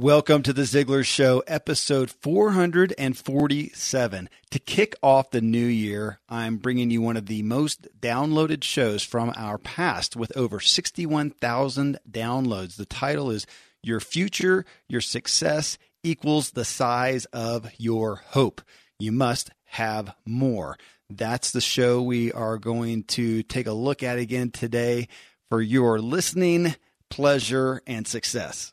Welcome to the Ziglar Show, episode 447. To kick off the new year, I'm bringing you one of the most downloaded shows from our past with over 61,000 downloads. The title is Your Future, Your Success Equals the Size of Your Hope. You must have more. That's the show we are going to take a look at again today for your listening, pleasure, and success.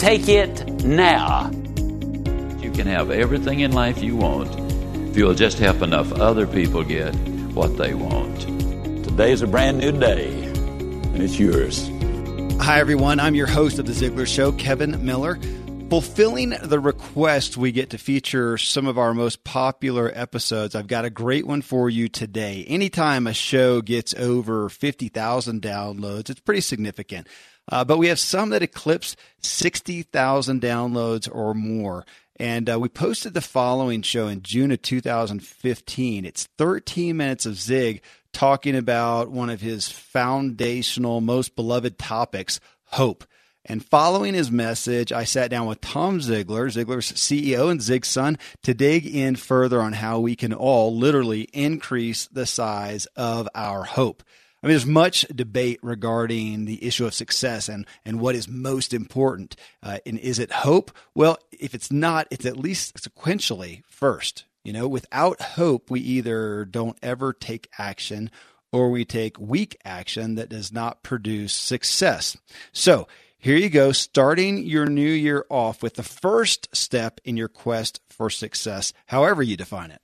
Take it now. You can have everything in life you want if you'll just help enough other people get what they want. Today is a brand new day, and it's yours. Hi, everyone. I'm your host of The Ziglar Show, Kevin Miller. Fulfilling the request, we get to feature some of our most popular episodes. I've got a great one for you today. Anytime a show gets over 50,000 downloads, it's pretty significant. Uh, but we have some that eclipse 60,000 downloads or more. And uh, we posted the following show in June of 2015. It's 13 minutes of Zig talking about one of his foundational, most beloved topics, hope. And following his message, I sat down with Tom Ziglar, Ziglar's CEO and Zig's son, to dig in further on how we can all literally increase the size of our hope. I mean, there's much debate regarding the issue of success and, and what is most important. Uh, and is it hope? Well, if it's not, it's at least sequentially first. You know, without hope, we either don't ever take action or we take weak action that does not produce success. So, here you go, starting your new year off with the first step in your quest for success, however you define it.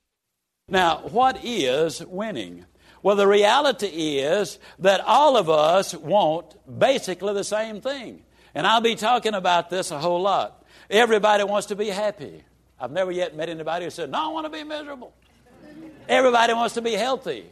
Now, what is winning? Well, the reality is that all of us want basically the same thing. And I'll be talking about this a whole lot. Everybody wants to be happy. I've never yet met anybody who said, No, I want to be miserable. Everybody wants to be healthy.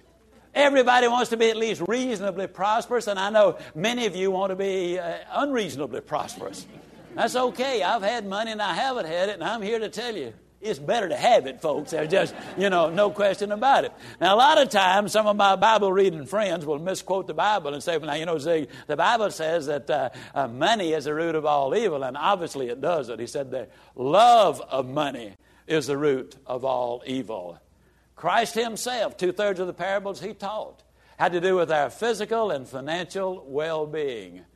Everybody wants to be at least reasonably prosperous, and I know many of you want to be uh, unreasonably prosperous. That's okay. I've had money and I haven't had it, and I'm here to tell you it's better to have it, folks. There's just, you know, no question about it. Now, a lot of times, some of my Bible reading friends will misquote the Bible and say, well, now, you know, the, the Bible says that uh, uh, money is the root of all evil, and obviously it doesn't. He said the love of money is the root of all evil. Christ Himself, two thirds of the parables He taught, had to do with our physical and financial well being.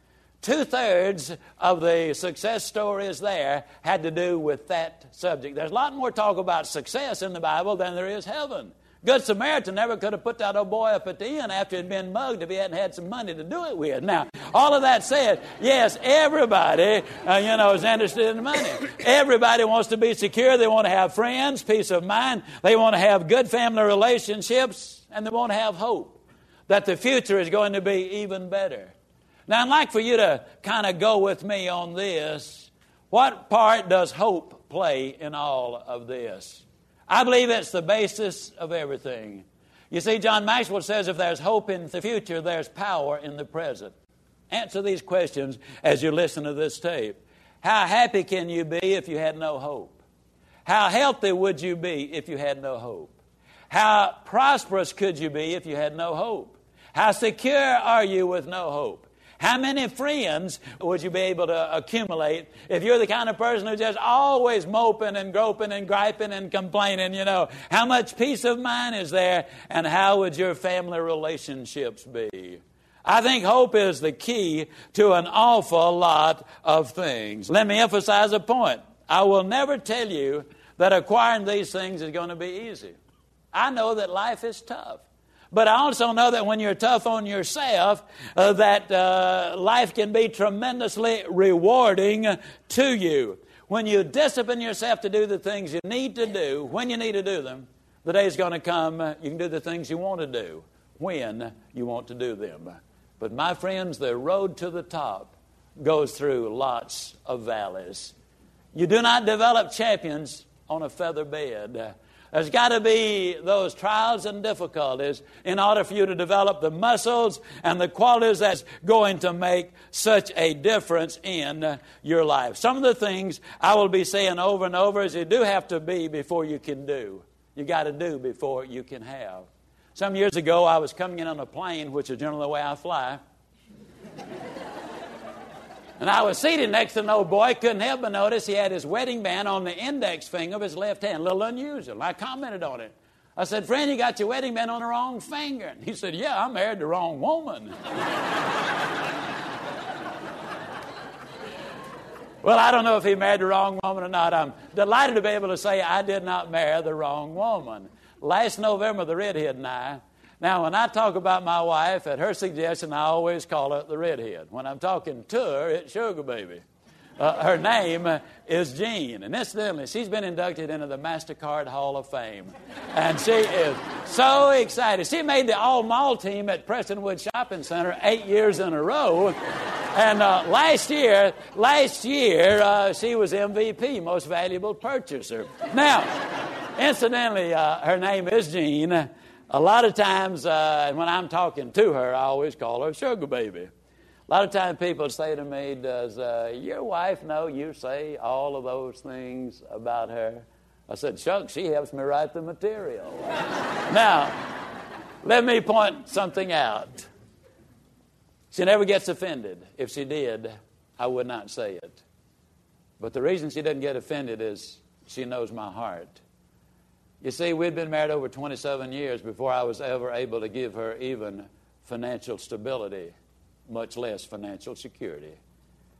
Two thirds of the success stories there had to do with that subject. There's a lot more talk about success in the Bible than there is heaven. Good Samaritan never could have put that old boy up at the inn after he'd been mugged if he hadn't had some money to do it with. Now, all of that said, yes, everybody, uh, you know, is interested in money. Everybody wants to be secure. They want to have friends, peace of mind. They want to have good family relationships, and they want to have hope that the future is going to be even better. Now, I'd like for you to kind of go with me on this. What part does hope play in all of this? I believe it's the basis of everything. You see, John Maxwell says if there's hope in the future, there's power in the present. Answer these questions as you listen to this tape. How happy can you be if you had no hope? How healthy would you be if you had no hope? How prosperous could you be if you had no hope? How secure are you with no hope? How many friends would you be able to accumulate if you're the kind of person who's just always moping and groping and griping and complaining, you know? How much peace of mind is there and how would your family relationships be? I think hope is the key to an awful lot of things. Let me emphasize a point. I will never tell you that acquiring these things is going to be easy. I know that life is tough. But I also know that when you're tough on yourself, uh, that uh, life can be tremendously rewarding to you. When you discipline yourself to do the things you need to do, when you need to do them, the day is going to come uh, you can do the things you want to do when you want to do them. But my friends, the road to the top goes through lots of valleys. You do not develop champions on a feather bed. There's got to be those trials and difficulties in order for you to develop the muscles and the qualities that's going to make such a difference in your life. Some of the things I will be saying over and over is you do have to be before you can do. You got to do before you can have. Some years ago, I was coming in on a plane, which is generally the way I fly. And I was seated next to an old boy, couldn't help but notice he had his wedding band on the index finger of his left hand, a little unusual. I commented on it. I said, Friend, you got your wedding band on the wrong finger. And he said, Yeah, I married the wrong woman. well, I don't know if he married the wrong woman or not. I'm delighted to be able to say I did not marry the wrong woman. Last November, the redhead and I now, when I talk about my wife, at her suggestion, I always call her the redhead. When I'm talking to her, it's Sugar Baby. Uh, her name is Jean. And incidentally, she's been inducted into the MasterCard Hall of Fame. And she is so excited. She made the all mall team at Prestonwood Shopping Center eight years in a row. And uh, last year, last year, uh, she was MVP, most valuable purchaser. Now, incidentally, uh, her name is Jean a lot of times, uh, when I'm talking to her, I always call her Sugar Baby. A lot of times people say to me, Does uh, your wife know you say all of those things about her? I said, Shucks, she helps me write the material. now, let me point something out. She never gets offended. If she did, I would not say it. But the reason she doesn't get offended is she knows my heart. You see, we'd been married over 27 years before I was ever able to give her even financial stability, much less financial security.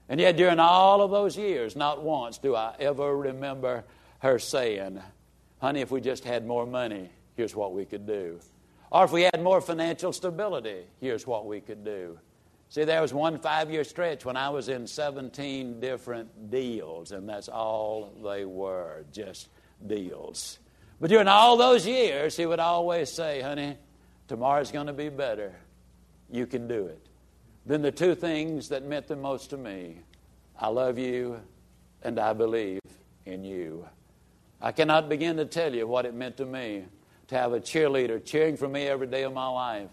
And yet, during all of those years, not once do I ever remember her saying, Honey, if we just had more money, here's what we could do. Or if we had more financial stability, here's what we could do. See, there was one five year stretch when I was in 17 different deals, and that's all they were just deals. But during all those years, he would always say, honey, tomorrow's going to be better. You can do it. Then the two things that meant the most to me I love you and I believe in you. I cannot begin to tell you what it meant to me to have a cheerleader cheering for me every day of my life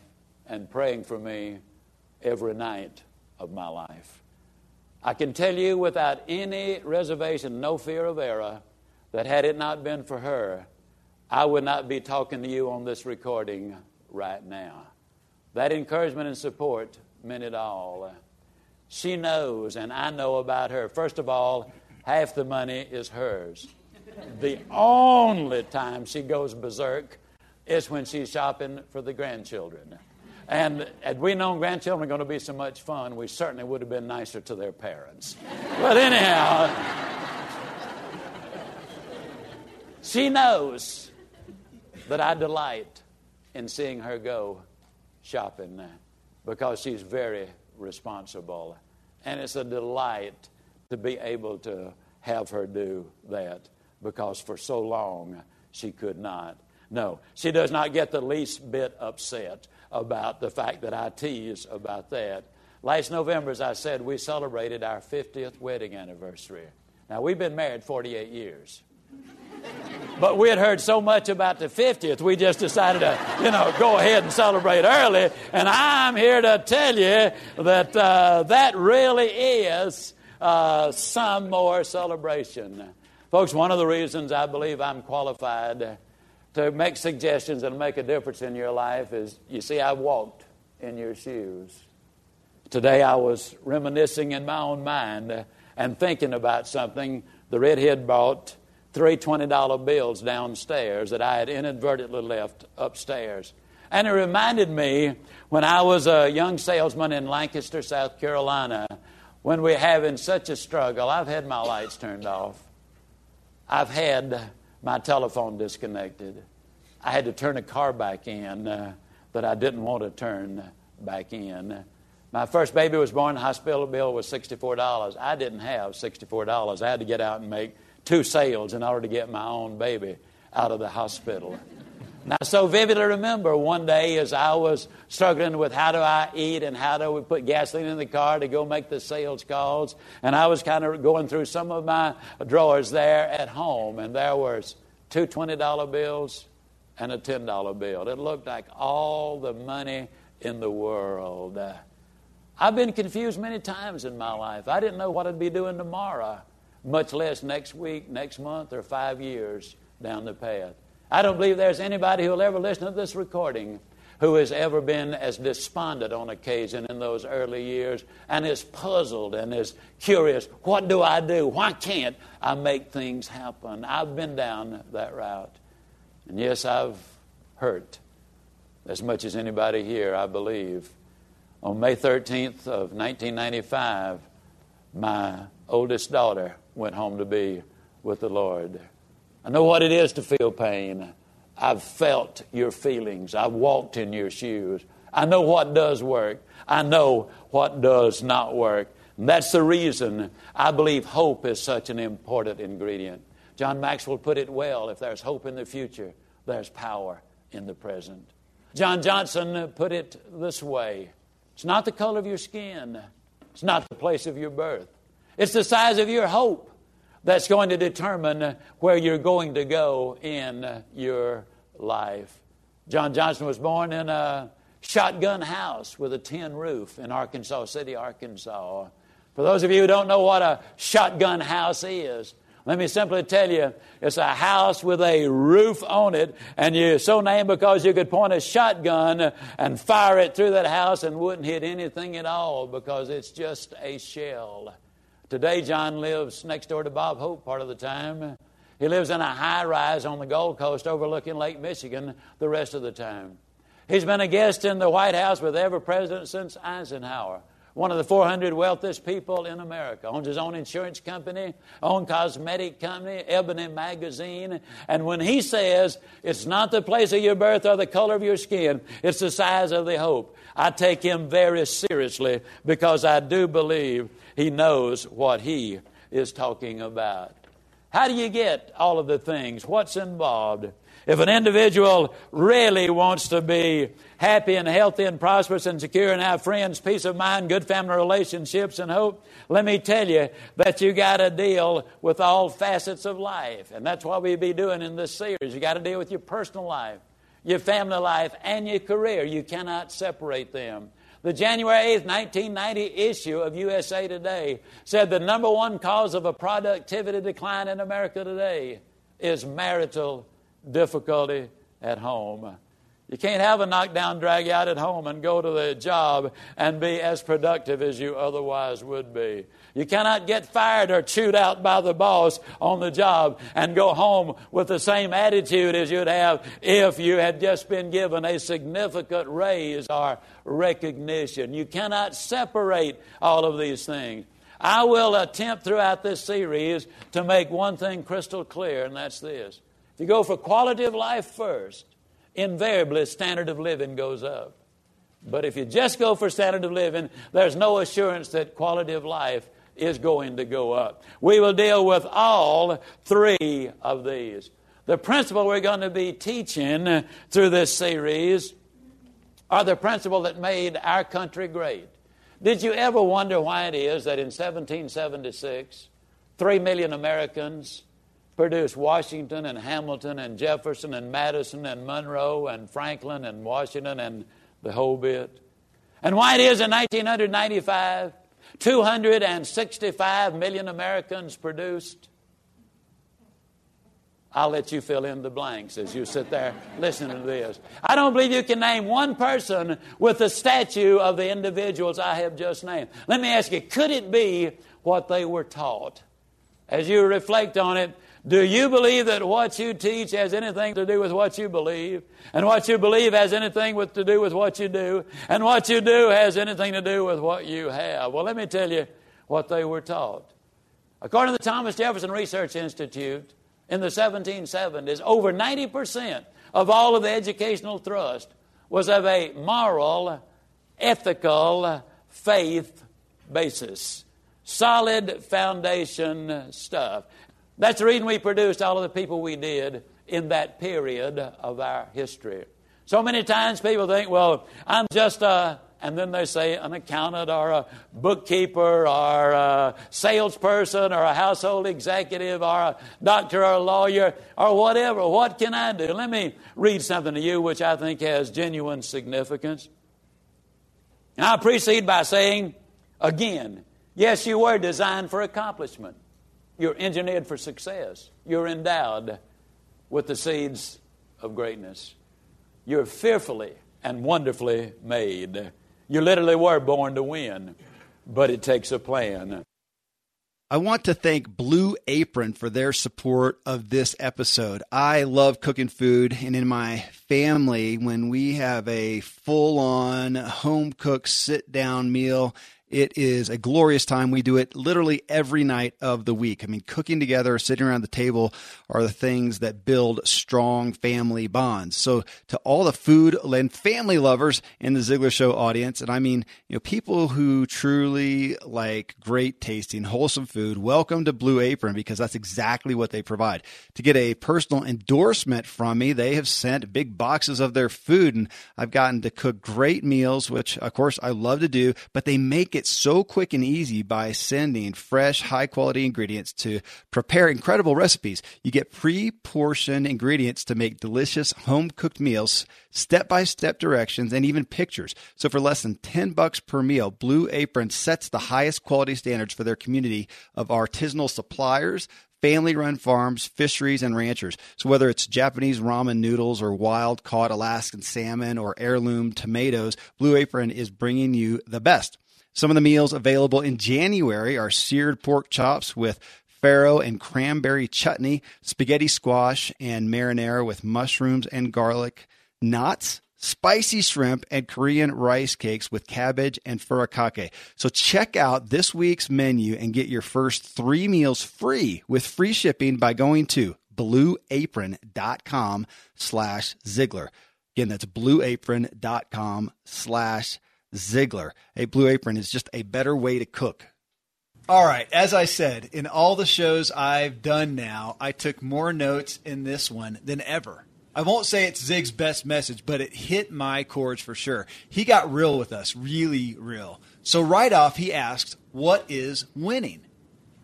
and praying for me every night of my life. I can tell you without any reservation, no fear of error, that had it not been for her, I would not be talking to you on this recording right now. That encouragement and support meant it all. She knows, and I know about her. First of all, half the money is hers. The only time she goes berserk is when she's shopping for the grandchildren. And had we known grandchildren were going to be so much fun, we certainly would have been nicer to their parents. But anyhow, she knows but I delight in seeing her go shopping because she's very responsible. And it's a delight to be able to have her do that because for so long she could not. No, she does not get the least bit upset about the fact that I tease about that. Last November, as I said, we celebrated our 50th wedding anniversary. Now, we've been married 48 years. But we had heard so much about the 50th, we just decided to, you know, go ahead and celebrate early. And I'm here to tell you that uh, that really is uh, some more celebration. Folks, one of the reasons I believe I'm qualified to make suggestions and make a difference in your life is you see, I walked in your shoes. Today I was reminiscing in my own mind and thinking about something the redhead bought three $20 bills downstairs that I had inadvertently left upstairs. And it reminded me when I was a young salesman in Lancaster, South Carolina, when we're having such a struggle. I've had my lights turned off, I've had my telephone disconnected. I had to turn a car back in uh, that I didn't want to turn back in. My first baby was born, the hospital bill was $64. I didn't have $64. I had to get out and make two sales in order to get my own baby out of the hospital. And I so vividly remember one day as I was struggling with how do I eat and how do we put gasoline in the car to go make the sales calls. And I was kind of going through some of my drawers there at home, and there was two $20 bills and a $10 bill. It looked like all the money in the world. Uh, I've been confused many times in my life. I didn't know what I'd be doing tomorrow, much less next week, next month, or five years down the path. I don't believe there's anybody who will ever listen to this recording who has ever been as despondent on occasion in those early years and is puzzled and is curious what do I do? Why can't I make things happen? I've been down that route. And yes, I've hurt as much as anybody here, I believe. On May 13th of 1995, my oldest daughter went home to be with the Lord. I know what it is to feel pain. I've felt your feelings. I've walked in your shoes. I know what does work. I know what does not work. And that's the reason I believe hope is such an important ingredient. John Maxwell put it well if there's hope in the future, there's power in the present. John Johnson put it this way It's not the color of your skin, it's not the place of your birth, it's the size of your hope that's going to determine where you're going to go in your life. John Johnson was born in a shotgun house with a tin roof in Arkansas City, Arkansas. For those of you who don't know what a shotgun house is, let me simply tell you, it's a house with a roof on it, and you're so named because you could point a shotgun and fire it through that house and wouldn't hit anything at all because it's just a shell. Today, John lives next door to Bob Hope part of the time. He lives in a high rise on the Gold Coast overlooking Lake Michigan the rest of the time. He's been a guest in the White House with every president since Eisenhower. One of the 400 wealthiest people in America. Owns his own insurance company, own cosmetic company, Ebony Magazine. And when he says it's not the place of your birth or the color of your skin, it's the size of the hope. I take him very seriously because I do believe he knows what he is talking about. How do you get all of the things? What's involved? If an individual really wants to be happy and healthy and prosperous and secure and have friends, peace of mind, good family relationships, and hope, let me tell you that you got to deal with all facets of life. And that's what we'll be doing in this series. You got to deal with your personal life, your family life, and your career. You cannot separate them. The January 8th, 1990 issue of USA Today said the number one cause of a productivity decline in America today is marital difficulty at home. You can't have a knockdown drag out at home and go to the job and be as productive as you otherwise would be. You cannot get fired or chewed out by the boss on the job and go home with the same attitude as you'd have if you had just been given a significant raise or recognition. You cannot separate all of these things. I will attempt throughout this series to make one thing crystal clear, and that's this. If you go for quality of life first, invariably standard of living goes up. But if you just go for standard of living, there's no assurance that quality of life is going to go up. We will deal with all three of these. The principle we're going to be teaching through this series are the principle that made our country great. Did you ever wonder why it is that in 1776, three million Americans produced Washington and Hamilton and Jefferson and Madison and Monroe and Franklin and Washington and the whole bit? And why it is in 1995 265 million Americans produced. I'll let you fill in the blanks as you sit there listening to this. I don't believe you can name one person with the statue of the individuals I have just named. Let me ask you could it be what they were taught? As you reflect on it, do you believe that what you teach has anything to do with what you believe? And what you believe has anything with, to do with what you do? And what you do has anything to do with what you have? Well, let me tell you what they were taught. According to the Thomas Jefferson Research Institute, in the 1770s, over 90% of all of the educational thrust was of a moral, ethical, faith basis. Solid foundation stuff. That's the reason we produced all of the people we did in that period of our history. So many times people think, well, I'm just a, and then they say an accountant or a bookkeeper or a salesperson or a household executive or a doctor or a lawyer or whatever. What can I do? Let me read something to you which I think has genuine significance. And I proceed by saying, again, yes, you were designed for accomplishment. You're engineered for success. You're endowed with the seeds of greatness. You're fearfully and wonderfully made. You literally were born to win, but it takes a plan. I want to thank Blue Apron for their support of this episode. I love cooking food, and in my family, when we have a full on home cooked sit down meal, it is a glorious time. We do it literally every night of the week. I mean, cooking together, sitting around the table are the things that build strong family bonds. So, to all the food and family lovers in the Ziglar Show audience, and I mean, you know, people who truly like great tasting, wholesome food, welcome to Blue Apron because that's exactly what they provide. To get a personal endorsement from me, they have sent big boxes of their food, and I've gotten to cook great meals, which of course I love to do, but they make it so quick and easy by sending fresh, high quality ingredients to prepare incredible recipes. You get pre portioned ingredients to make delicious home cooked meals, step by step directions, and even pictures. So for less than 10 bucks per meal, Blue Apron sets the highest quality standards for their community of artisanal suppliers family run farms, fisheries, and ranchers. So whether it's Japanese ramen noodles or wild caught Alaskan salmon or heirloom tomatoes, Blue Apron is bringing you the best. Some of the meals available in January are seared pork chops with farro and cranberry chutney, spaghetti squash and marinara with mushrooms and garlic, knots, spicy shrimp, and Korean rice cakes with cabbage and furikake. So check out this week's menu and get your first three meals free with free shipping by going to blueapron.com slash Ziglar. Again, that's blueapron.com slash Ziglar. A Blue Apron is just a better way to cook. All right, as I said, in all the shows I've done now, I took more notes in this one than ever. I won't say it's Zig's best message, but it hit my chords for sure. He got real with us, really real. So, right off, he asks, What is winning?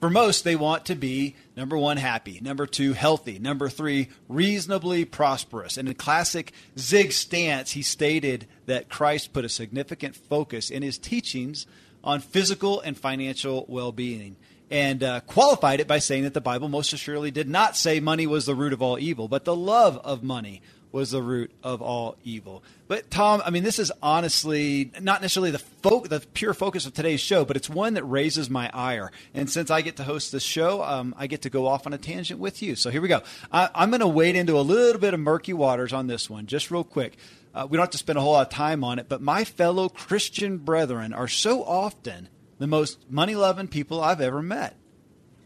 For most, they want to be number one, happy, number two, healthy, number three, reasonably prosperous. And in classic Zig stance, he stated that Christ put a significant focus in his teachings on physical and financial well being and uh, qualified it by saying that the Bible most assuredly did not say money was the root of all evil, but the love of money was the root of all evil. But Tom, I mean, this is honestly not necessarily the fo- the pure focus of today's show, but it's one that raises my ire. And since I get to host this show, um, I get to go off on a tangent with you. So here we go. I, am going to wade into a little bit of murky waters on this one, just real quick. Uh, we don't have to spend a whole lot of time on it, but my fellow Christian brethren are so often the most money loving people I've ever met.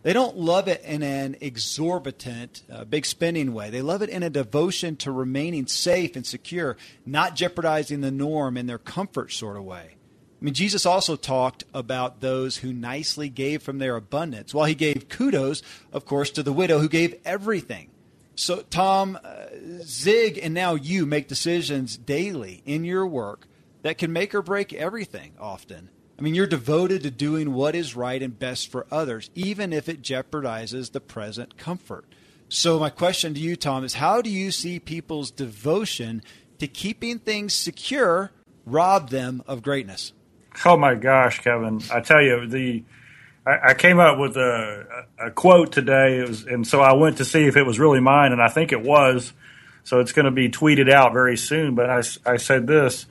They don't love it in an exorbitant, uh, big spending way. They love it in a devotion to remaining safe and secure, not jeopardizing the norm in their comfort sort of way. I mean, Jesus also talked about those who nicely gave from their abundance, while he gave kudos, of course, to the widow who gave everything. So, Tom, uh, Zig, and now you make decisions daily in your work that can make or break everything often. I mean, you're devoted to doing what is right and best for others, even if it jeopardizes the present comfort. So, my question to you, Tom, is how do you see people's devotion to keeping things secure rob them of greatness? Oh my gosh, Kevin! I tell you, the I, I came up with a, a, quote today, was, and so I went to see if it was really mine, and I think it was. So it's going to be tweeted out very soon. But I, I said this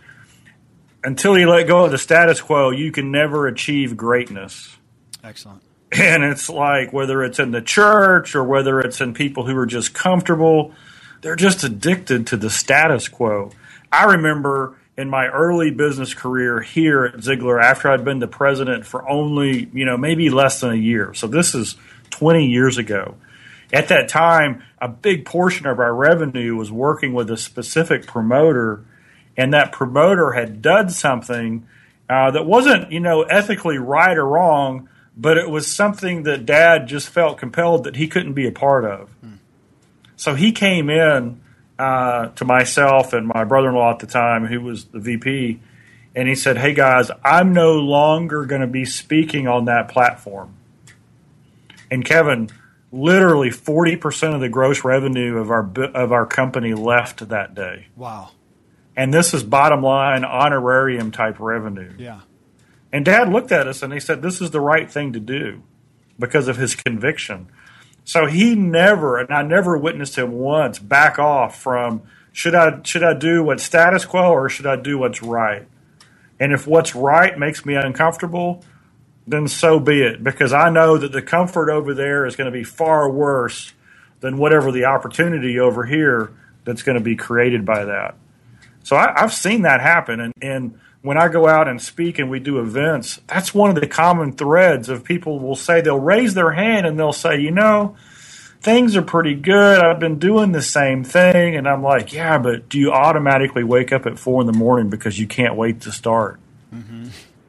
until you let go of the status quo, you can never achieve greatness. Excellent. And it's like whether it's in the church or whether it's in people who are just comfortable, they're just addicted to the status quo. I remember in my early business career here at Ziglar, after I'd been the president for only, you know, maybe less than a year. So this is 20 years ago. At that time, a big portion of our revenue was working with a specific promoter and that promoter had done something uh, that wasn't, you know, ethically right or wrong, but it was something that dad just felt compelled that he couldn't be a part of. Hmm. So he came in uh, to myself and my brother in law at the time, who was the VP, and he said, Hey guys, I'm no longer going to be speaking on that platform. And Kevin, literally 40% of the gross revenue of our of our company left that day. Wow. And this is bottom line honorarium type revenue. Yeah. And dad looked at us and he said this is the right thing to do because of his conviction. So he never and I never witnessed him once back off from should I should I do what's status quo or should I do what's right? And if what's right makes me uncomfortable, then so be it, because I know that the comfort over there is going to be far worse than whatever the opportunity over here that's going to be created by that. So I, have seen that happen, and, and when I go out and speak and we do events, that's one of the common threads of people will say they'll raise their hand and they'll say, you know, things are pretty good. I've been doing the same thing, and I'm like, yeah, but do you automatically wake up at four in the morning because you can't wait to start? Mm-hmm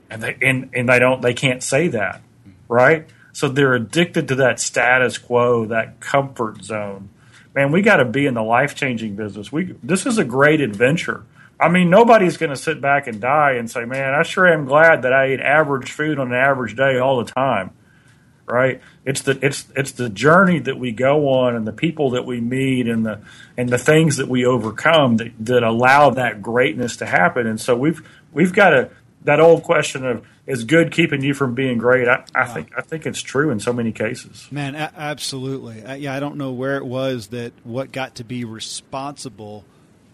and they and, and they don't they can't say that, right? So they're addicted to that status quo, that comfort zone. Man, we got to be in the life changing business. We this is a great adventure. I mean, nobody's going to sit back and die and say, "Man, I sure am glad that I ate average food on an average day all the time." Right? It's the it's it's the journey that we go on and the people that we meet and the and the things that we overcome that, that allow that greatness to happen. And so we've we've got to that old question of is good keeping you from being great? I, I wow. think I think it's true in so many cases. Man, a- absolutely. Uh, yeah, I don't know where it was that what got to be responsible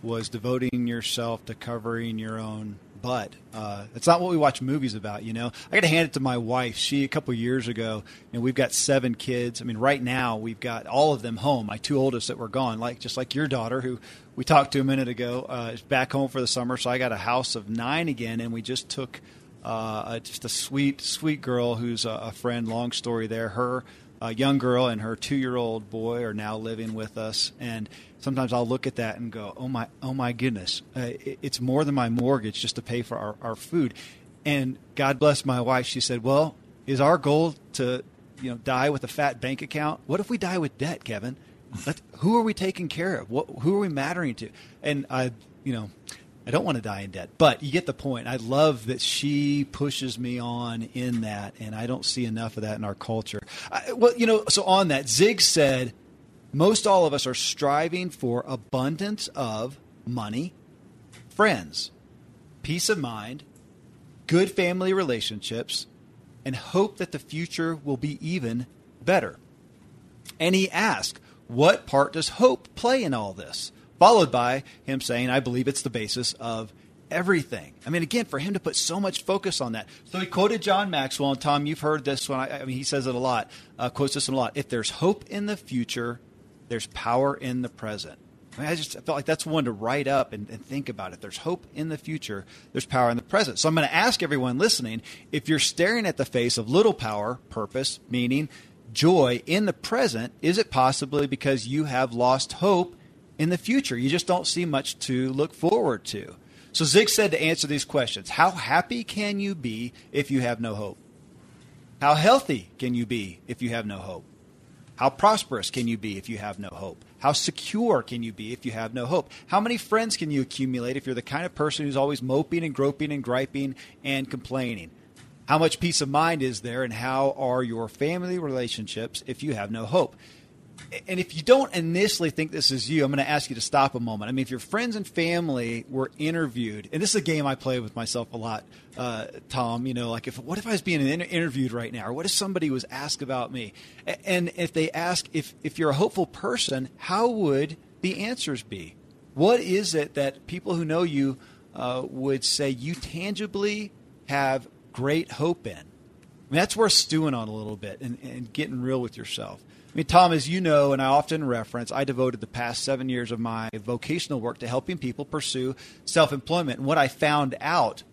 was devoting yourself to covering your own butt. Uh, it's not what we watch movies about, you know. I got to hand it to my wife. She a couple years ago, you know, we've got seven kids. I mean, right now we've got all of them home. My two oldest that were gone, like just like your daughter, who we talked to a minute ago, uh, is back home for the summer. So I got a house of nine again, and we just took uh, just a sweet, sweet girl who's a, a friend. Long story there. Her a young girl and her two-year-old boy are now living with us, and sometimes I'll look at that and go, "Oh my, oh my goodness, uh, it's more than my mortgage just to pay for our, our food." And God bless my wife. She said, "Well, is our goal to, you know, die with a fat bank account? What if we die with debt, Kevin? who are we taking care of? What, who are we mattering to?" And I, you know, I don't want to die in debt, but you get the point. I love that she pushes me on in that, and I don't see enough of that in our culture. I, well, you know, so on that, Zig said most all of us are striving for abundance of money, friends, peace of mind, good family relationships, and hope that the future will be even better. And he asked, What part does hope play in all this? Followed by him saying, I believe it's the basis of everything. I mean, again, for him to put so much focus on that. So he quoted John Maxwell, and Tom, you've heard this one. I, I mean, he says it a lot, uh, quotes this a lot. If there's hope in the future, there's power in the present. I, mean, I just felt like that's one to write up and, and, think about. If there's hope in the future, there's power in the present. So I'm going to ask everyone listening if you're staring at the face of little power, purpose, meaning joy in the present, is it possibly because you have lost hope in the future. You just don't see much to look forward to. So Zig said to answer these questions How happy can you be if you have no hope? How healthy can you be if you have no hope? How prosperous can you be if you have no hope? How secure can you be if you have no hope? How many friends can you accumulate if you're the kind of person who's always moping and groping and griping and complaining? How much peace of mind is there, and how are your family relationships if you have no hope? And if you don't initially think this is you, I'm going to ask you to stop a moment. I mean, if your friends and family were interviewed, and this is a game I play with myself a lot, uh, Tom. You know, like if what if I was being interviewed right now, or what if somebody was asked about me, and if they ask if if you're a hopeful person, how would the answers be? What is it that people who know you uh, would say you tangibly have great hope in? I mean, that's worth stewing on a little bit and, and getting real with yourself. I mean, Tom, as you know, and I often reference, I devoted the past seven years of my vocational work to helping people pursue self employment. And what I found out,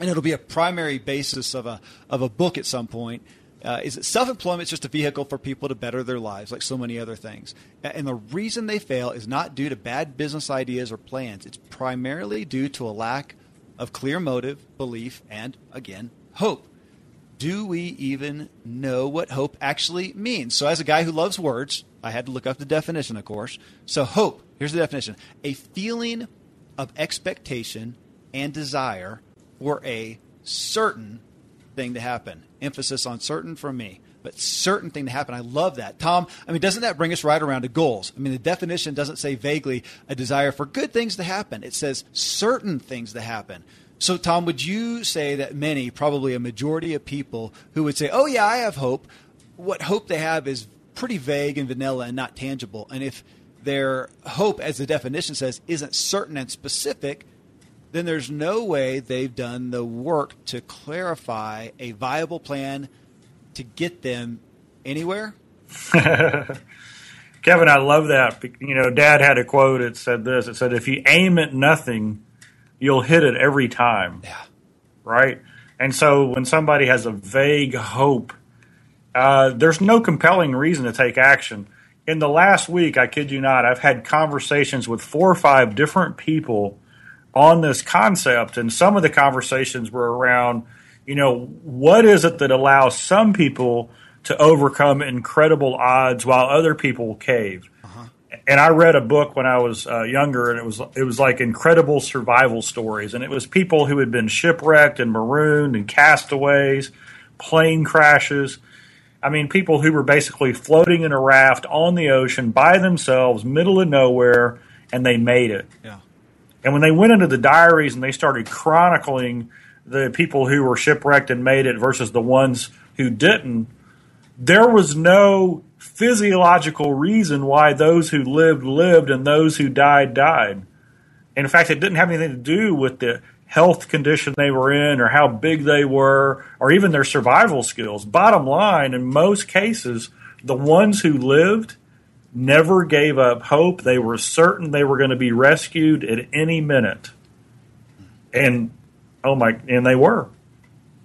and it'll be a primary basis of a, of a book at some point, uh, is that self employment is just a vehicle for people to better their lives, like so many other things. And the reason they fail is not due to bad business ideas or plans, it's primarily due to a lack of clear motive, belief, and, again, hope do we even know what hope actually means? So, as a guy who loves words, I had to look up the definition, of course. So, hope, here's the definition a feeling of expectation and desire for a certain thing to happen. Emphasis on certain from me, but certain thing to happen. I love that. Tom, I mean, doesn't that bring us right around to goals? I mean, the definition doesn't say vaguely a desire for good things to happen, it says certain things to happen. So, Tom, would you say that many, probably a majority of people who would say, oh, yeah, I have hope, what hope they have is pretty vague and vanilla and not tangible. And if their hope, as the definition says, isn't certain and specific, then there's no way they've done the work to clarify a viable plan to get them anywhere. Kevin, I love that. You know, Dad had a quote. It said this. It said, "If you aim at nothing, you'll hit it every time." Yeah. Right. And so, when somebody has a vague hope, uh, there's no compelling reason to take action. In the last week, I kid you not, I've had conversations with four or five different people on this concept, and some of the conversations were around, you know, what is it that allows some people to overcome incredible odds while other people cave? And I read a book when I was uh, younger, and it was it was like incredible survival stories, and it was people who had been shipwrecked and marooned and castaways, plane crashes. I mean, people who were basically floating in a raft on the ocean by themselves, middle of nowhere, and they made it. Yeah. And when they went into the diaries and they started chronicling the people who were shipwrecked and made it versus the ones who didn't, there was no physiological reason why those who lived lived and those who died died. in fact, it didn't have anything to do with the health condition they were in or how big they were or even their survival skills. Bottom line, in most cases, the ones who lived never gave up hope. They were certain they were going to be rescued at any minute. And oh my, and they were.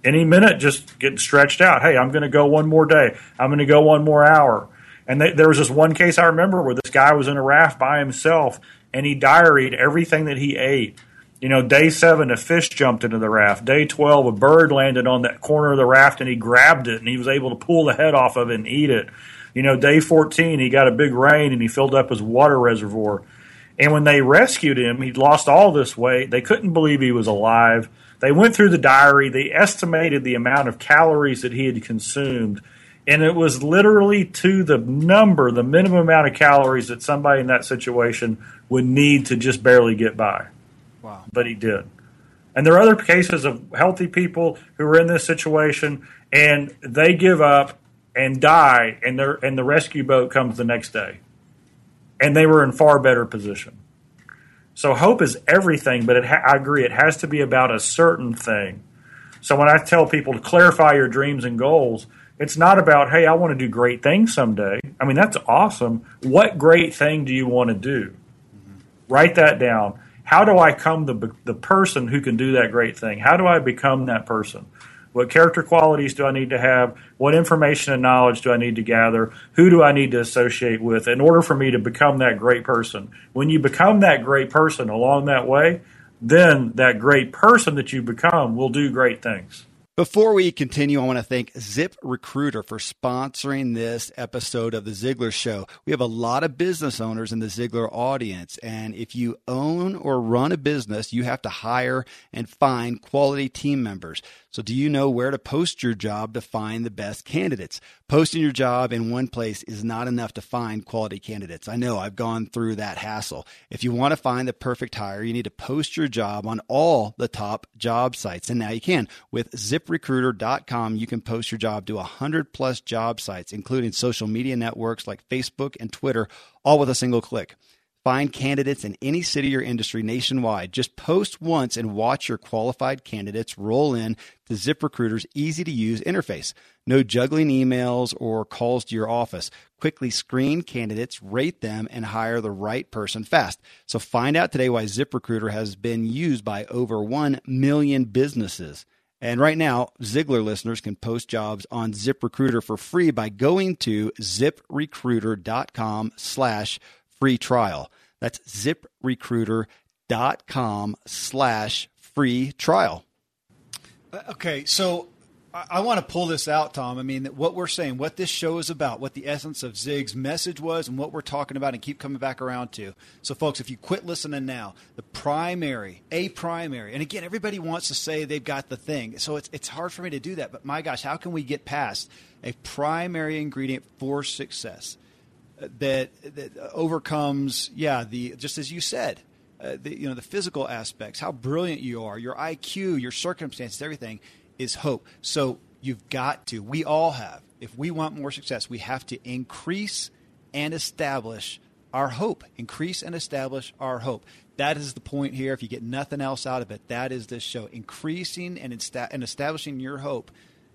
Any minute, just getting stretched out. Hey, I'm going to go one more day. I'm going to go one more hour. And they, there was this one case I remember where this guy was in a raft by himself and he diaried everything that he ate. You know, day seven, a fish jumped into the raft. Day 12, a bird landed on that corner of the raft and he grabbed it and he was able to pull the head off of it and eat it. You know, day 14, he got a big rain and he filled up his water reservoir. And when they rescued him, he'd lost all this weight. They couldn't believe he was alive. They went through the diary. They estimated the amount of calories that he had consumed. And it was literally to the number, the minimum amount of calories that somebody in that situation would need to just barely get by. Wow. But he did. And there are other cases of healthy people who are in this situation and they give up and die, and their and the rescue boat comes the next day, and they were in far better position. So hope is everything, but ha- I agree it has to be about a certain thing. So when I tell people to clarify your dreams and goals, it's not about hey, I want to do great things someday. I mean that's awesome. What great thing do you want to do? Mm-hmm. Write that down. How do I become the the person who can do that great thing? How do I become that person? What character qualities do I need to have? What information and knowledge do I need to gather? Who do I need to associate with in order for me to become that great person? When you become that great person along that way, then that great person that you become will do great things. Before we continue, I want to thank Zip Recruiter for sponsoring this episode of The Ziglar Show. We have a lot of business owners in the Ziglar audience, and if you own or run a business, you have to hire and find quality team members. So, do you know where to post your job to find the best candidates? Posting your job in one place is not enough to find quality candidates. I know I've gone through that hassle. If you want to find the perfect hire, you need to post your job on all the top job sites. And now you can. With ziprecruiter.com, you can post your job to 100 plus job sites, including social media networks like Facebook and Twitter, all with a single click. Find candidates in any city or industry nationwide. Just post once and watch your qualified candidates roll in to ZipRecruiter's easy to use interface. No juggling emails or calls to your office. Quickly screen candidates, rate them, and hire the right person fast. So find out today why ZipRecruiter has been used by over 1 million businesses. And right now, Ziglar listeners can post jobs on ZipRecruiter for free by going to ziprecruiter.com slash free trial. That's ziprecruiter.com slash free trial. Uh, okay, so I, want to pull this out, Tom. I mean, what we're saying, what this show is about, what the essence of Zig's message was, and what we're talking about, and keep coming back around to. So, folks, if you quit listening now, the primary, a primary, and again, everybody wants to say they've got the thing, so it's it's hard for me to do that. But my gosh, how can we get past a primary ingredient for success that that overcomes, yeah, the just as you said, uh, the, you know the physical aspects, how brilliant you are, your IQ, your circumstances, everything is hope. So you've got to. We all have. If we want more success, we have to increase and establish our hope. Increase and establish our hope. That is the point here. If you get nothing else out of it, that is this show. Increasing and, insta- and establishing your hope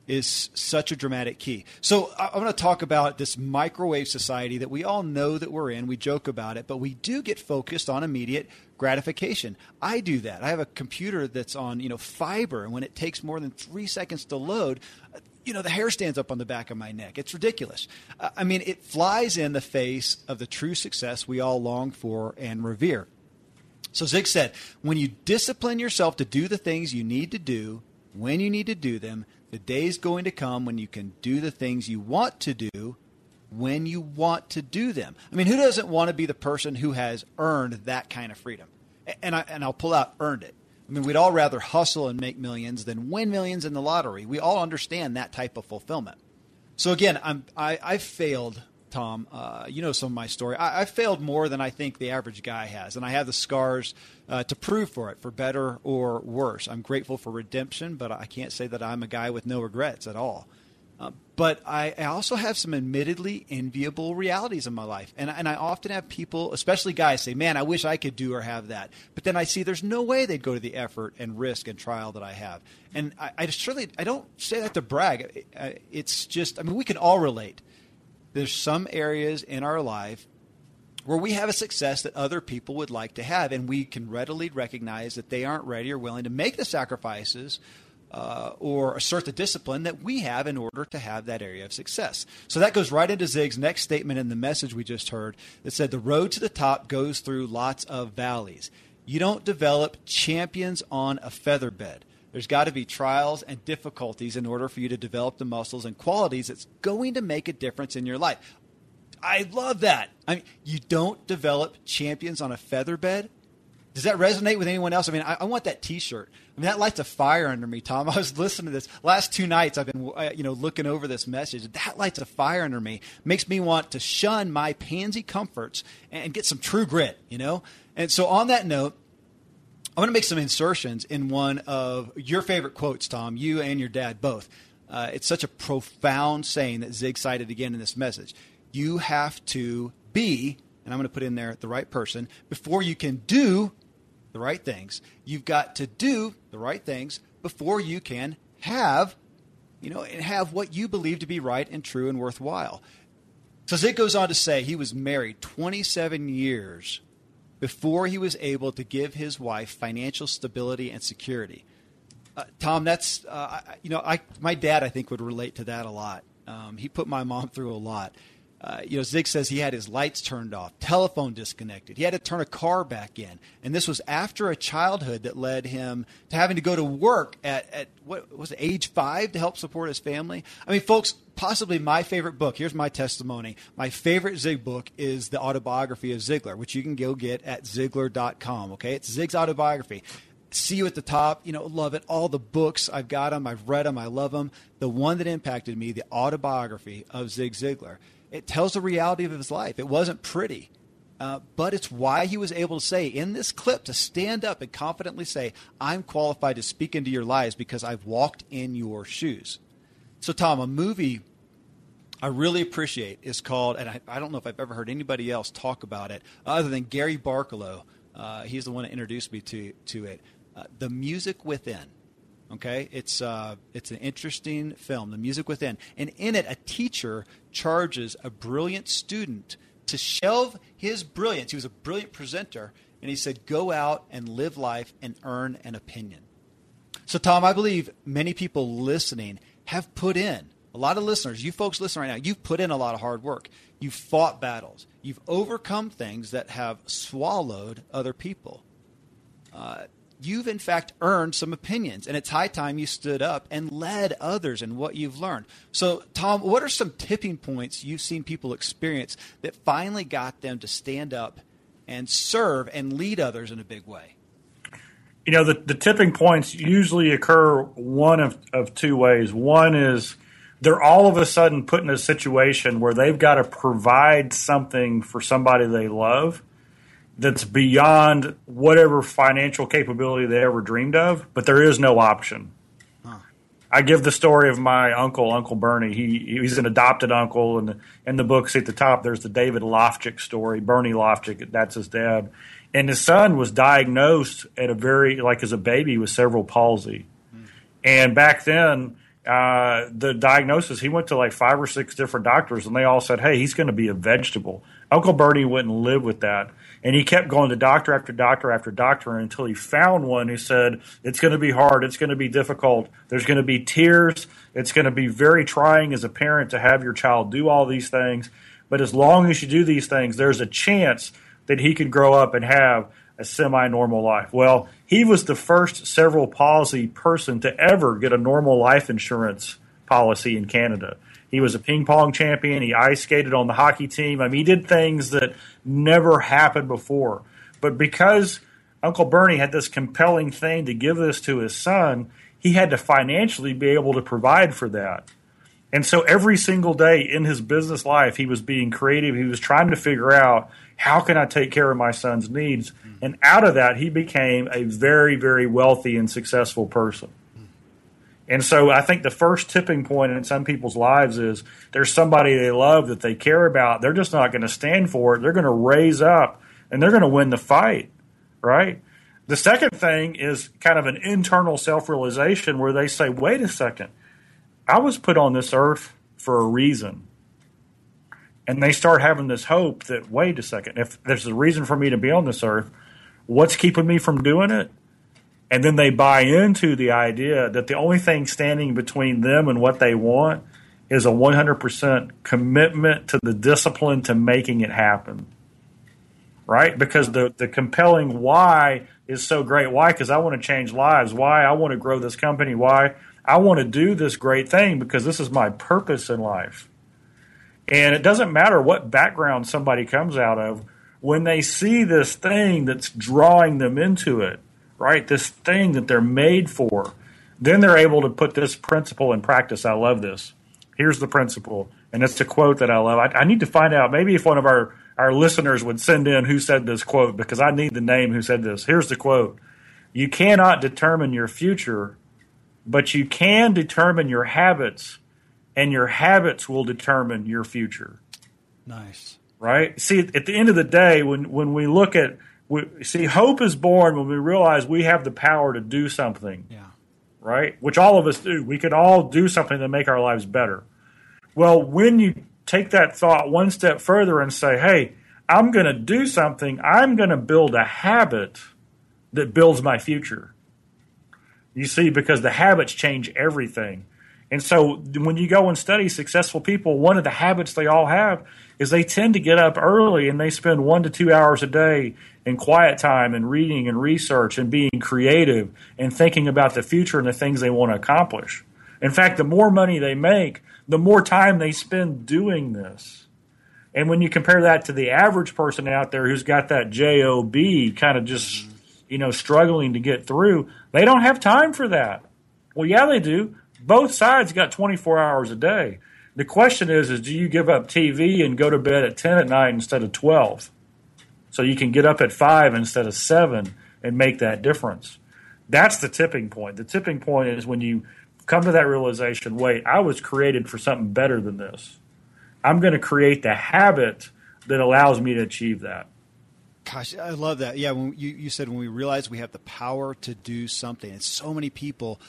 is such a dramatic key. So I, I want to talk about this microwave society that we all know that we're in. We joke about it, but we do get focused on immediate gratification. I do that. I have a computer that's on, you know, fiber, and when it takes more than three seconds to load, you know, the hair stands up on the back of my neck. It's ridiculous. I mean, it flies in the face of the true success we all long for and revere. So Zig said, when you discipline yourself to do the things you need to do, when you need to do them, the day's going to come when you can do the things you want to do when you want to do them. I mean, who doesn't want to be the person who has earned that kind of freedom? And I and I'll pull out earned it. I mean, we'd all rather hustle and make millions than win millions in the lottery. We all understand that type of fulfillment. So again, I'm I, I failed Tom. Uh, you know some of my story. I, I, failed more than I think the average guy has, and I have the scars uh, to prove for it, for better or worse. I'm grateful for redemption, but I can't say that I'm a guy with no regrets at all. Uh, but I, I, also have some admittedly enviable realities in my life. And, and I often have people, especially guys, say, Man, I wish I could do or have that. But then I see there's no way they'd go to the effort and risk and trial that I have. And I, I I don't say that to brag. It's just, I mean, we can all relate there's some areas in our life where we have a success that other people would like to have, and we can readily recognize that they aren't ready or willing to make the sacrifices uh, or assert the discipline that we have in order to have that area of success. So that goes right into Zig's next statement in the message we just heard that said the road to the top goes through lots of valleys. You don't develop champions on a feather bed. There's got to be trials and difficulties in order for you to develop the muscles and qualities that's going to make a difference in your life. I love that. I mean, you don't develop champions on a feather bed. Does that resonate with anyone else? I mean, I, I, want that T-shirt. I mean, that lights a fire under me, Tom. I was listening to this last two nights. I've been, uh, you know, looking over this message. That lights a fire under me. Makes me want to shun my pansy comforts and get some true grit. You know. And so, on that note, I'm going to make some insertions in one of your favorite quotes, Tom, you and your dad both. Uh, it's such a profound saying that Zig cited again in this message. You have to be, and I'm going to put in there the right person, before you can do the right things. You've got to do the right things before you can have, you know, and have what you believe to be right and true and worthwhile. So Zig goes on to say he was married 27 years before he was able to give his wife financial stability and security. Uh, Tom, that's uh, you know, I my dad I think would relate to that a lot. Um, he put my mom through a lot. Uh, you know, Zig says he had his lights turned off, telephone disconnected. He had to turn a car back in, and this was after a childhood that led him to having to go to work at, at what was it, age five to help support his family. I mean, folks, possibly my favorite book. Here's my testimony. My favorite Zig book is the autobiography of Ziglar, which you can go get at Ziglar.com. Okay, it's Zig's autobiography see you at the top. You know, love it. All the books I've got them, I've read them, I love them. The one that impacted me, the autobiography of Zig Ziglar it tells the reality of his life. It wasn't pretty. Uh, but it's why he was able to say in this clip to stand up and confidently say, I'm qualified to speak into your lives because I've walked in your shoes. So, Tom, a movie I really appreciate is called, and I, I don't know if I've ever heard anybody else talk about it other than Gary Barkalow. Uh, he's the one that introduced me to, to it. Uh, the Music Within. Okay, it's uh, it's an interesting film, The Music Within, and in it, a teacher charges a brilliant student to shelve his brilliance. He was a brilliant presenter, and he said, "Go out and live life and earn an opinion." So, Tom, I believe many people listening have put in a lot of listeners. You folks listening right now, you've put in a lot of hard work. You've fought battles. You've overcome things that have swallowed other people. Uh, you've in fact earned some opinions, and it's high time you stood up and led others in what you've learned. So, Tom, what are some tipping points you've seen people experience that finally got them to stand up and serve and lead others in a big way? You know, the, the tipping points usually occur one of, of two ways. One is they're all of a sudden put in a situation where they've got to provide something for somebody they love that's beyond whatever financial capability they ever dreamed of, but there is no option. Huh. I give the story of my uncle, Uncle Bernie. He he's an adopted uncle, and in the books at the top, there's the David Lofchick story. Bernie Lofchick, that's his dad, and his son was diagnosed at a very like as a baby with cerebral palsy, hmm. and back then. Uh, the diagnosis, he went to like five or six different doctors, and they all said, "Hey, he's going to be a vegetable." Uncle Bernie wouldn't live with that. And he kept going to doctor after doctor after doctor until he found one who said, It's going to be hard. It's going to be difficult. There's going to be tears. It's going to be very trying as a parent to have your child do all these things. But as long as you do these things, there's a chance that he could grow up and have a semi normal life. Well, he was the first cerebral palsy person to ever get a normal life insurance policy in Canada. He was a ping pong champion. He ice skated on the hockey team. I mean, he did things that never happened before. But because Uncle Bernie had this compelling thing to give this to his son, he had to financially be able to provide for that. And so every single day in his business life, he was being creative. He was trying to figure out how can I take care of my son's needs? And out of that, he became a very, very wealthy and successful person. And so I think the first tipping point in some people's lives is there's somebody they love that they care about. They're just not going to stand for it. They're going to raise up and they're going to win the fight, right? The second thing is kind of an internal self realization where they say, wait a second, I was put on this earth for a reason. And they start having this hope that, wait a second, if there's a reason for me to be on this earth, what's keeping me from doing it? And then they buy into the idea that the only thing standing between them and what they want is a 100% commitment to the discipline to making it happen. Right? Because the, the compelling why is so great. Why? Because I want to change lives. Why? I want to grow this company. Why? I want to do this great thing because this is my purpose in life. And it doesn't matter what background somebody comes out of, when they see this thing that's drawing them into it, right? This thing that they're made for. Then they're able to put this principle in practice. I love this. Here's the principle. And it's a quote that I love. I, I need to find out maybe if one of our, our listeners would send in who said this quote because I need the name who said this. Here's the quote You cannot determine your future, but you can determine your habits, and your habits will determine your future. Nice. Right? See, at the end of the day, when, when we look at we see hope is born when we realize we have the power to do something. Yeah. Right? Which all of us do. We could all do something to make our lives better. Well, when you take that thought one step further and say, "Hey, I'm going to do something. I'm going to build a habit that builds my future." You see because the habits change everything. And so when you go and study successful people, one of the habits they all have is they tend to get up early and they spend one to two hours a day in quiet time and reading and research and being creative and thinking about the future and the things they want to accomplish. In fact, the more money they make, the more time they spend doing this. And when you compare that to the average person out there who's got that job kind of just you know struggling to get through, they don't have time for that. Well, yeah, they do. Both sides got 24 hours a day. The question is, is do you give up TV and go to bed at 10 at night instead of 12? So you can get up at 5 instead of 7 and make that difference. That's the tipping point. The tipping point is when you come to that realization, wait, I was created for something better than this. I'm going to create the habit that allows me to achieve that. Gosh, I love that. Yeah, when you, you said when we realize we have the power to do something, and so many people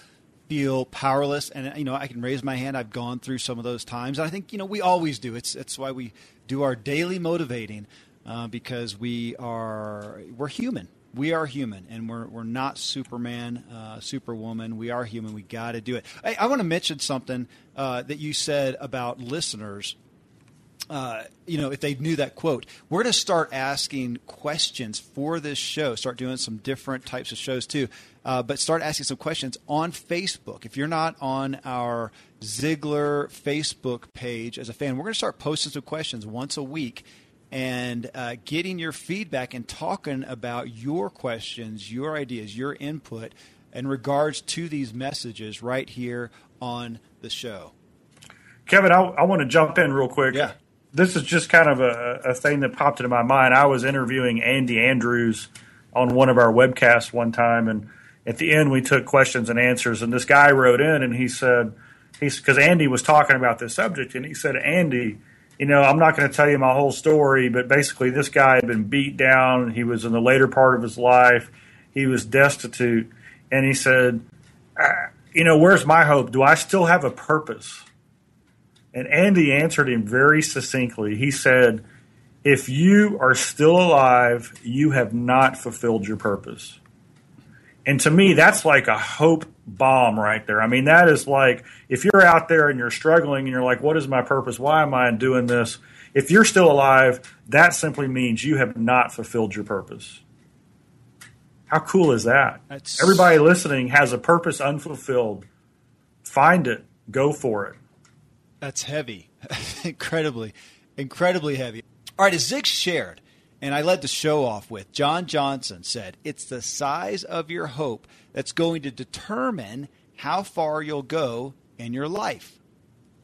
feel powerless and you know I can raise my hand. I've gone through some of those times. And I think you know we always do. It's it's why we do our daily motivating uh, because we are we're human. We are human and we're, we're not superman uh, superwoman. We are human. We got to do it. I, I want to mention something uh, that you said about listeners. Uh, you know, if they knew that quote, we're going to start asking questions for this show. Start doing some different types of shows too, uh, but start asking some questions on Facebook. If you're not on our Ziglar Facebook page as a fan, we're going to start posting some questions once a week and uh, getting your feedback and talking about your questions, your ideas, your input in regards to these messages right here on the show. Kevin, I, I want to jump in real quick. Yeah this is just kind of a, a thing that popped into my mind. I was interviewing Andy Andrews on one of our webcasts one time, and at the end we took questions and answers. And this guy wrote in and he said, "He's because Andy was talking about this subject, and he said, Andy." You know, I'm not going to tell you my whole story, but basically, this guy had been beat down. He was in the later part of his life. He was destitute. And he said, You know, where's my hope? Do I still have a purpose? And Andy answered him very succinctly. He said, If you are still alive, you have not fulfilled your purpose. And to me, that's like a hope bomb right there. I mean, that is like if you're out there and you're struggling and you're like, What is my purpose? Why am I doing this? If you're still alive, that simply means you have not fulfilled your purpose. How cool is that? That's... Everybody listening has a purpose unfulfilled. Find it, go for it. That's heavy, incredibly, incredibly heavy. All right, as Zig shared, and I led the show off with, John Johnson said, It's the size of your hope that's going to determine how far you'll go in your life.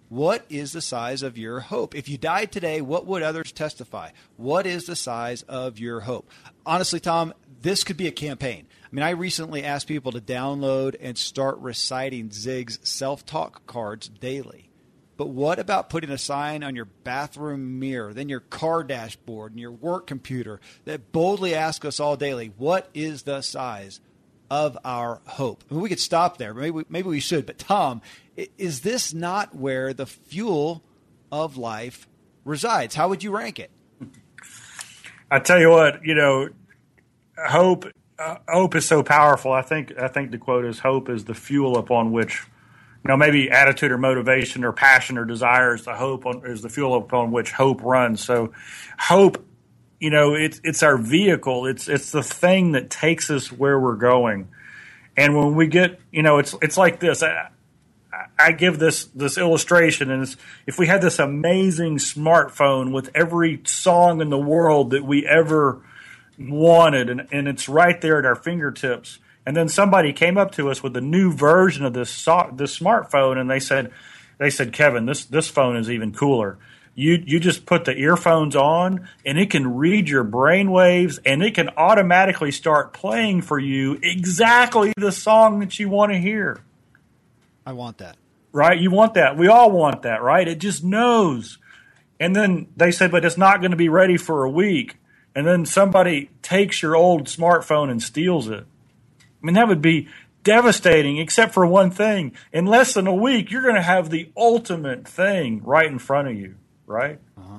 What is the size of your hope? If you died today, what would others testify? What is the size of your hope? Honestly, Tom, this could be a campaign. I mean, I recently asked people to download and start reciting Zig's self talk cards daily. But what about putting a sign on your bathroom mirror, then your car dashboard, and your work computer that boldly asks us all daily, what is the size of our hope? I mean, we could stop there. Maybe we, maybe we should. But Tom, is this not where the fuel of life resides? How would you rank it? I tell you what, you know, hope uh, hope is so powerful. I think I think the quote is hope is the fuel upon which you know, maybe attitude or motivation or passion or desire is the hope on, is the fuel upon which hope runs. So hope, you know, it's, it's our vehicle. It's, it's the thing that takes us where we're going. And when we get, you know, it's, it's like this. I, I give this, this illustration and if we had this amazing smartphone with every song in the world that we ever wanted and, and it's right there at our fingertips, and then somebody came up to us with a new version of this so- this smartphone, and they said, they said, Kevin, this this phone is even cooler. You you just put the earphones on, and it can read your brain waves, and it can automatically start playing for you exactly the song that you want to hear. I want that. Right? You want that. We all want that, right? It just knows. And then they said, but it's not going to be ready for a week. And then somebody takes your old smartphone and steals it. I mean, that would be devastating, except for one thing. In less than a week, you're going to have the ultimate thing right in front of you, right? Uh-huh.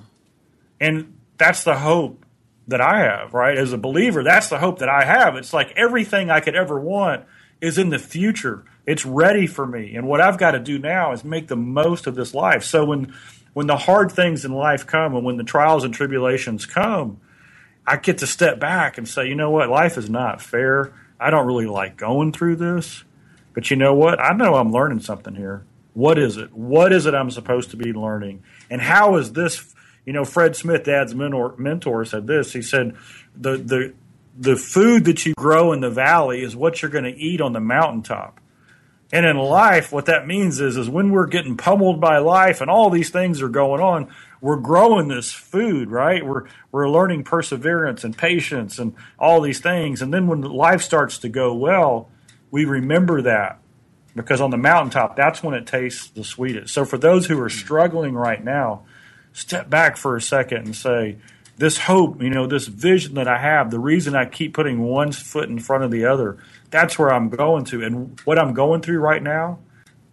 And that's the hope that I have, right? As a believer, that's the hope that I have. It's like everything I could ever want is in the future. It's ready for me. And what I've got to do now is make the most of this life. So when when the hard things in life come and when the trials and tribulations come, I get to step back and say, you know what? Life is not fair. I don't really like going through this, but you know what? I know I'm learning something here. What is it? What is it I'm supposed to be learning? And how is this? You know, Fred Smith, Dad's mentor, mentor said this. He said, the the the food that you grow in the valley is what you're going to eat on the mountaintop. And in life, what that means is, is when we're getting pummeled by life and all these things are going on, we're growing this food, right? We're we're learning perseverance and patience and all these things. And then when life starts to go well, we remember that because on the mountaintop, that's when it tastes the sweetest. So for those who are struggling right now, step back for a second and say, this hope, you know, this vision that I have, the reason I keep putting one foot in front of the other, that's where I'm going to. And what I'm going through right now,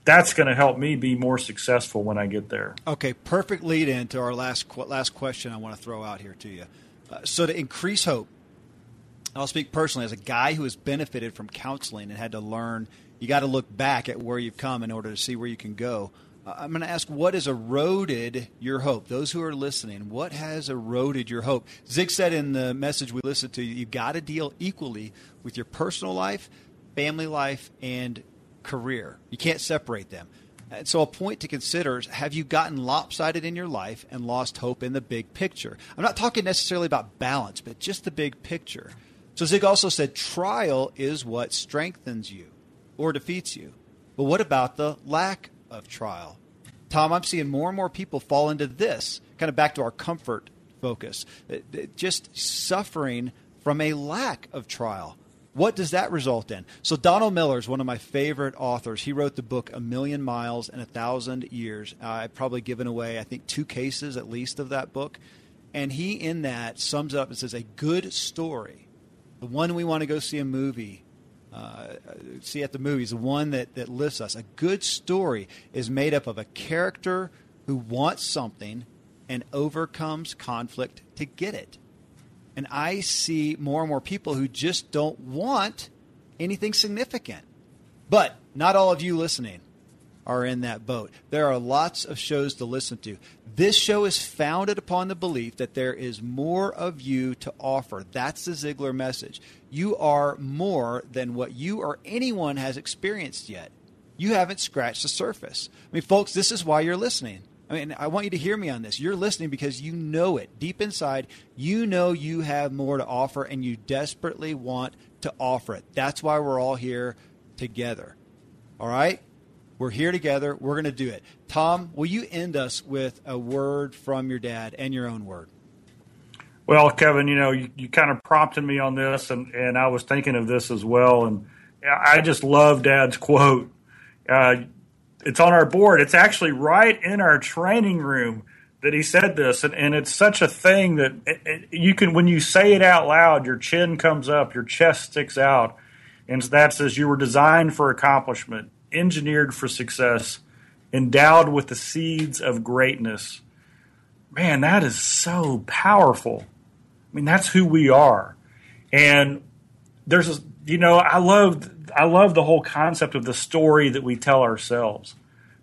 that's going to help me be more successful when I get there. Okay, perfect lead in to our last last question I want to throw out here to you. Uh, so to increase hope, I'll speak personally as a guy who has benefited from counseling and had to learn. You got to look back at where you've come in order to see where you can go. I'm going to ask what has eroded your hope? Those who are listening, what has eroded your hope? Zig said in the message we listened to, you got to deal equally with your personal life, family life, and career. You can't separate them. And so, a point to consider is have you gotten lopsided in your life and lost hope in the big picture? I'm not talking necessarily about balance, but just the big picture. So, Zig also said trial is what strengthens you or defeats you. But what about the lack of trial? Tom, I'm seeing more and more people fall into this, kind of back to our comfort focus, just suffering from a lack of trial. What does that result in? So, Donald Miller is one of my favorite authors. He wrote the book A Million Miles in a Thousand Years. Uh, I've probably given away, I think, two cases at least of that book. And he, in that, sums up and says, A good story, the one we want to go see a movie, uh, see at the movies, the one that, that lifts us. A good story is made up of a character who wants something and overcomes conflict to get it. And I see more and more people who just don't want anything significant. But not all of you listening are in that boat. There are lots of shows to listen to. This show is founded upon the belief that there is more of you to offer. That's the Ziglar message. You are more than what you or anyone has experienced yet. You haven't scratched the surface. I mean, folks, this is why you're listening. I mean, I want you to hear me on this. You're listening because you know it. Deep inside, you know you have more to offer and you desperately want to offer it. That's why we're all here together. All right? We're here together. We're going to do it. Tom, will you end us with a word from your dad and your own word? Well, Kevin, you know, you, you kind of prompted me on this, and, and I was thinking of this as well. And I just love Dad's quote. Uh, it's on our board. It's actually right in our training room that he said this, and, and it's such a thing that it, it, you can when you say it out loud, your chin comes up, your chest sticks out, and that says you were designed for accomplishment, engineered for success, endowed with the seeds of greatness. Man, that is so powerful. I mean, that's who we are, and there's a, you know I love I love the whole concept of the story that we tell ourselves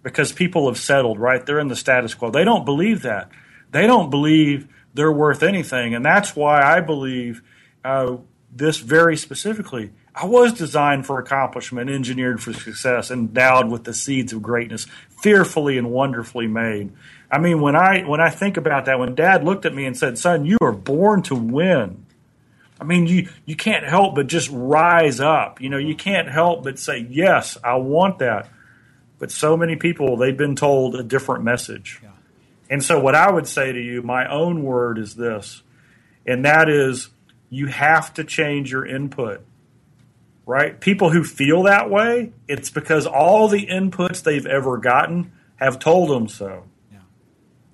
because people have settled, right? They're in the status quo. They don't believe that. They don't believe they're worth anything. And that's why I believe uh, this very specifically. I was designed for accomplishment, engineered for success, endowed with the seeds of greatness, fearfully and wonderfully made. I mean, when I when I think about that, when Dad looked at me and said, "Son, you are born to win," I mean, you, you can't help but just rise up. You know, you can't help but say, yes, I want that. But so many people, they've been told a different message. Yeah. And so, what I would say to you, my own word is this, and that is you have to change your input. Right? People who feel that way, it's because all the inputs they've ever gotten have told them so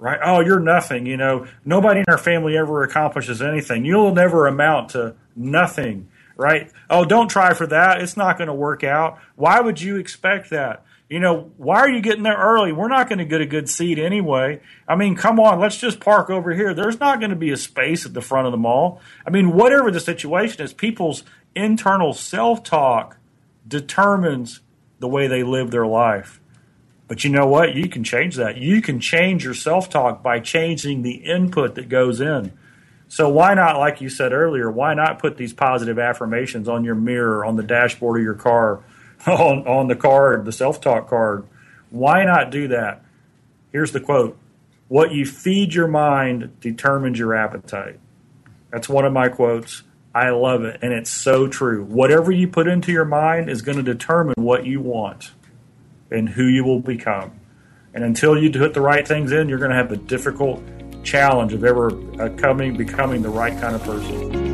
right? Oh, you're nothing. You know, nobody in our family ever accomplishes anything. You'll never amount to nothing, right? Oh, don't try for that. It's not going to work out. Why would you expect that? You know, why are you getting there early? We're not going to get a good seat anyway. I mean, come on, let's just park over here. There's not going to be a space at the front of the mall. I mean, whatever the situation is, people's internal self talk determines the way they live their life. But you know what? You can change that. You can change your self talk by changing the input that goes in. So why not, like you said earlier, why not put these positive affirmations on your mirror, on the dashboard of your car, on, on the card, the self talk card? Why not do that? Here's the quote What you feed your mind determines your appetite. That's one of my quotes. I love it. And it's so true. Whatever you put into your mind is going to determine what you want and who you will become. And until you put the right things in, you're going to have the difficult challenge of ever uh, coming, becoming the right kind of person.